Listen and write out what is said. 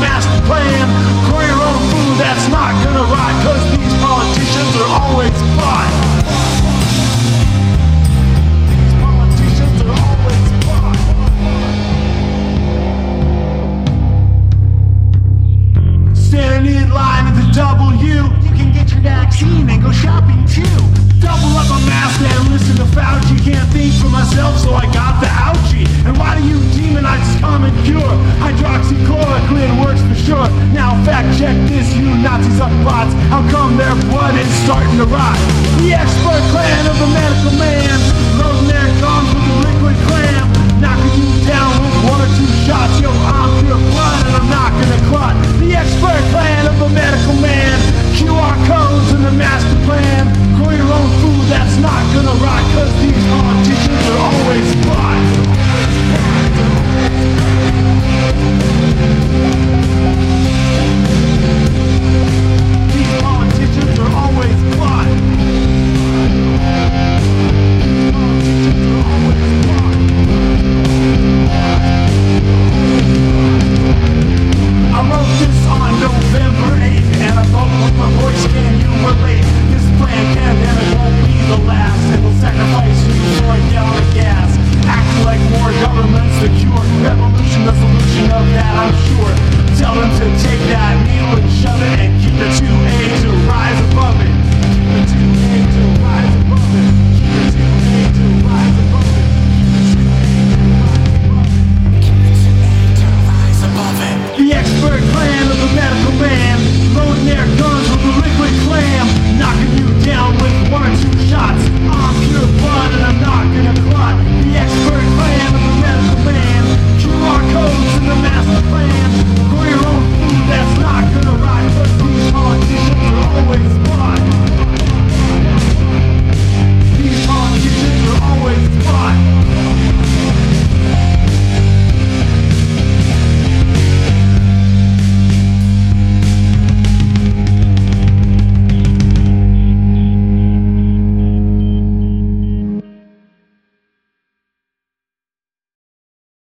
master plan. Grow your own food that's not gonna rot, cause these politicians are always bought. Standing in line at the W, you can get your vaccine and go shopping too. Double up a mask this, you Nazis